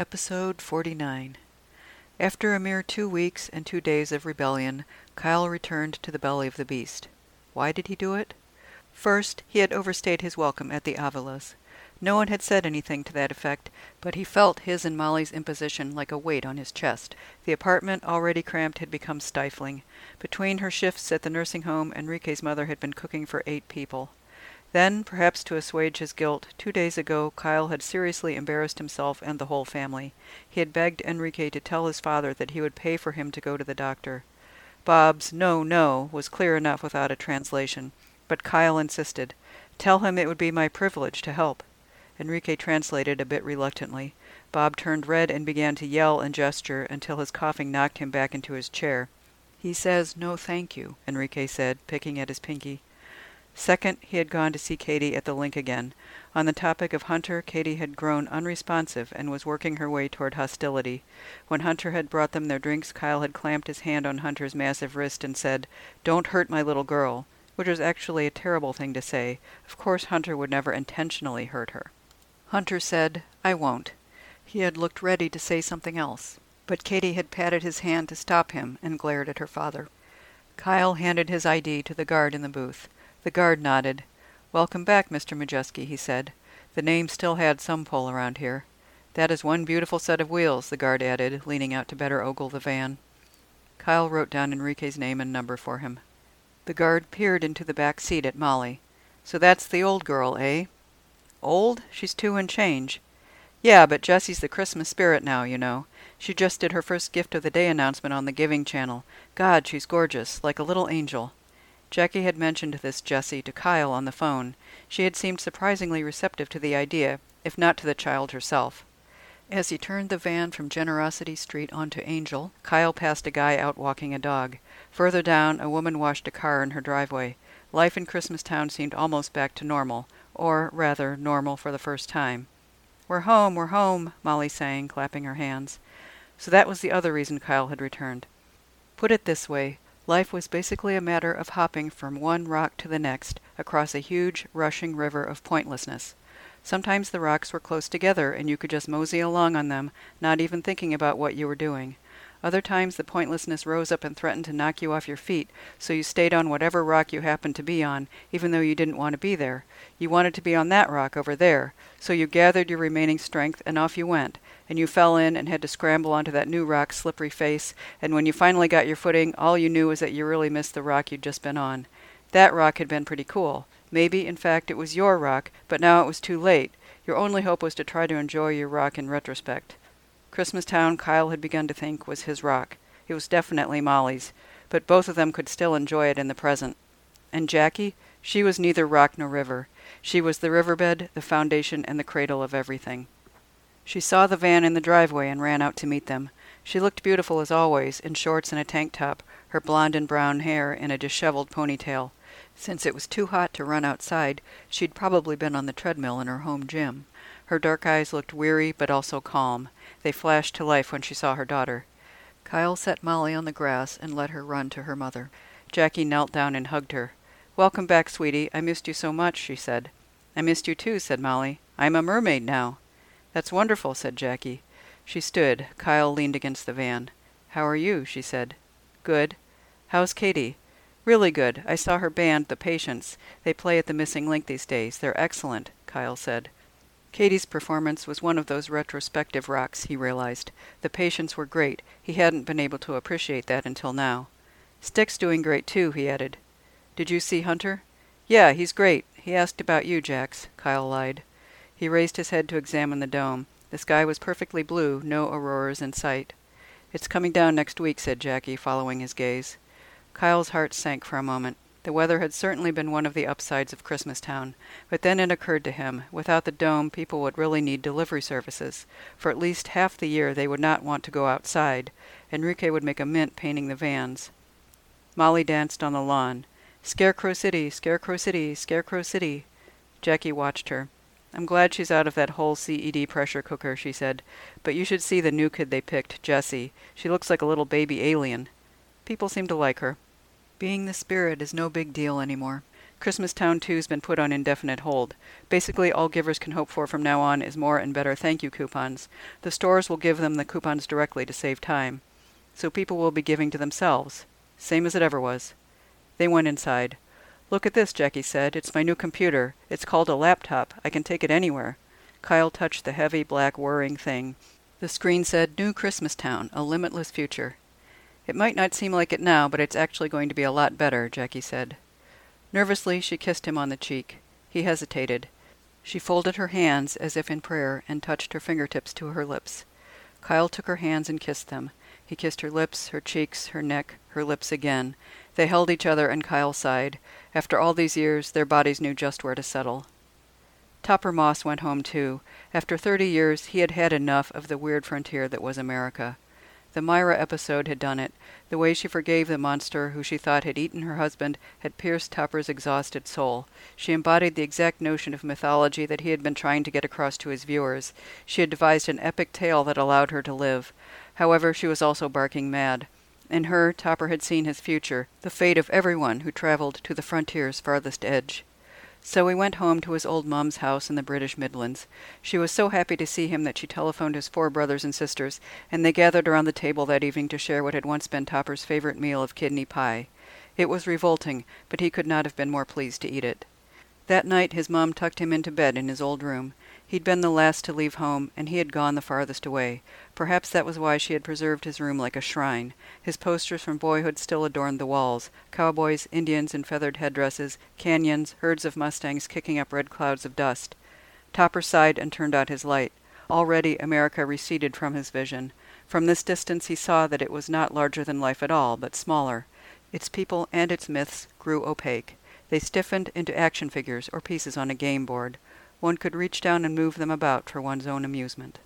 Episode 49 After a mere two weeks and two days of rebellion, Kyle returned to the belly of the beast. Why did he do it? First, he had overstayed his welcome at the Avilas. No one had said anything to that effect, but he felt his and Molly's imposition like a weight on his chest. The apartment, already cramped, had become stifling. Between her shifts at the nursing home, Enrique's mother had been cooking for eight people. Then, perhaps to assuage his guilt, two days ago Kyle had seriously embarrassed himself and the whole family. He had begged Enrique to tell his father that he would pay for him to go to the doctor. Bob's no, no was clear enough without a translation, but Kyle insisted. Tell him it would be my privilege to help. Enrique translated a bit reluctantly. Bob turned red and began to yell and gesture until his coughing knocked him back into his chair. He says no thank you, Enrique said, picking at his pinky. Second, he had gone to see Katie at the link again. On the topic of Hunter, Katie had grown unresponsive and was working her way toward hostility. When Hunter had brought them their drinks, Kyle had clamped his hand on Hunter's massive wrist and said, Don't hurt my little girl, which was actually a terrible thing to say. Of course, Hunter would never intentionally hurt her. Hunter said, I won't. He had looked ready to say something else, but Katie had patted his hand to stop him and glared at her father. Kyle handed his ID to the guard in the booth. The guard nodded. Welcome back, Mr. Majeski, he said. The name still had some pull around here. That is one beautiful set of wheels, the guard added, leaning out to better ogle the van. Kyle wrote down Enrique's name and number for him. The guard peered into the back seat at Molly. So that's the old girl, eh? Old? She's two and change. Yeah, but Jessie's the Christmas spirit now, you know. She just did her first gift of the day announcement on the Giving Channel. God, she's gorgeous, like a little angel. Jackie had mentioned this Jessie to Kyle on the phone. She had seemed surprisingly receptive to the idea, if not to the child herself. As he turned the van from Generosity Street onto Angel, Kyle passed a guy out walking a dog. Further down, a woman washed a car in her driveway. Life in Christmastown seemed almost back to normal, or rather, normal for the first time. We're home, we're home, Molly sang, clapping her hands. So that was the other reason Kyle had returned. Put it this way Life was basically a matter of hopping from one rock to the next across a huge, rushing river of pointlessness. Sometimes the rocks were close together and you could just mosey along on them, not even thinking about what you were doing. Other times the pointlessness rose up and threatened to knock you off your feet, so you stayed on whatever rock you happened to be on, even though you didn't want to be there. You wanted to be on that rock over there, so you gathered your remaining strength and off you went, and you fell in and had to scramble onto that new rock's slippery face, and when you finally got your footing, all you knew was that you really missed the rock you'd just been on. That rock had been pretty cool. Maybe, in fact, it was your rock, but now it was too late. Your only hope was to try to enjoy your rock in retrospect. Christmastown, Kyle had begun to think, was his rock. It was definitely Molly's, but both of them could still enjoy it in the present. And Jackie? She was neither rock nor river. She was the riverbed, the foundation, and the cradle of everything. She saw the van in the driveway and ran out to meet them. She looked beautiful as always, in shorts and a tank top, her blonde and brown hair in a disheveled ponytail. Since it was too hot to run outside, she'd probably been on the treadmill in her home gym. Her dark eyes looked weary but also calm. They flashed to life when she saw her daughter. Kyle set Molly on the grass and let her run to her mother. Jackie knelt down and hugged her. Welcome back, sweetie. I missed you so much, she said. I missed you too, said Molly. I'm a mermaid now. That's wonderful, said Jackie. She stood. Kyle leaned against the van. How are you? she said. Good. How's Katie? Really good. I saw her band, The Patients. They play at the Missing Link these days. They're excellent, Kyle said. Katie's performance was one of those retrospective rocks, he realized. The patients were great. He hadn't been able to appreciate that until now. Stick's doing great too, he added. Did you see Hunter? Yeah, he's great. He asked about you, Jax, Kyle lied. He raised his head to examine the dome. The sky was perfectly blue, no auroras in sight. It's coming down next week, said Jackie, following his gaze. Kyle's heart sank for a moment. The weather had certainly been one of the upsides of Christmastown, but then it occurred to him, without the dome people would really need delivery services. For at least half the year they would not want to go outside. Enrique would make a mint painting the vans. Molly danced on the lawn. Scarecrow City, Scarecrow City, Scarecrow City. Jackie watched her. I'm glad she's out of that whole CED pressure cooker, she said. But you should see the new kid they picked, Jessie. She looks like a little baby alien. People seem to like her. Being the spirit is no big deal anymore. Christmastown 2's been put on indefinite hold. Basically, all givers can hope for from now on is more and better thank you coupons. The stores will give them the coupons directly to save time. So people will be giving to themselves. Same as it ever was. They went inside. Look at this, Jackie said. It's my new computer. It's called a laptop. I can take it anywhere. Kyle touched the heavy, black, whirring thing. The screen said, New Christmastown, a limitless future. It might not seem like it now, but it's actually going to be a lot better, Jackie said. Nervously, she kissed him on the cheek. He hesitated. She folded her hands as if in prayer and touched her fingertips to her lips. Kyle took her hands and kissed them. He kissed her lips, her cheeks, her neck, her lips again. They held each other, and Kyle sighed. After all these years, their bodies knew just where to settle. Topper Moss went home too. After thirty years, he had had enough of the weird frontier that was America. The Myra episode had done it. The way she forgave the monster who she thought had eaten her husband had pierced Topper's exhausted soul. She embodied the exact notion of mythology that he had been trying to get across to his viewers. She had devised an epic tale that allowed her to live. However, she was also barking mad. In her, Topper had seen his future, the fate of everyone who traveled to the frontier's farthest edge. So he went home to his old mum's house in the British Midlands. She was so happy to see him that she telephoned his four brothers and sisters, and they gathered around the table that evening to share what had once been Topper's favorite meal of kidney pie. It was revolting, but he could not have been more pleased to eat it. That night his mum tucked him into bed in his old room. He'd been the last to leave home, and he had gone the farthest away. Perhaps that was why she had preserved his room like a shrine. His posters from boyhood still adorned the walls cowboys, Indians in feathered headdresses, canyons, herds of mustangs kicking up red clouds of dust. Topper sighed and turned out his light. Already America receded from his vision. From this distance he saw that it was not larger than life at all, but smaller. Its people and its myths grew opaque. They stiffened into action figures or pieces on a game board. One could reach down and move them about for one's own amusement.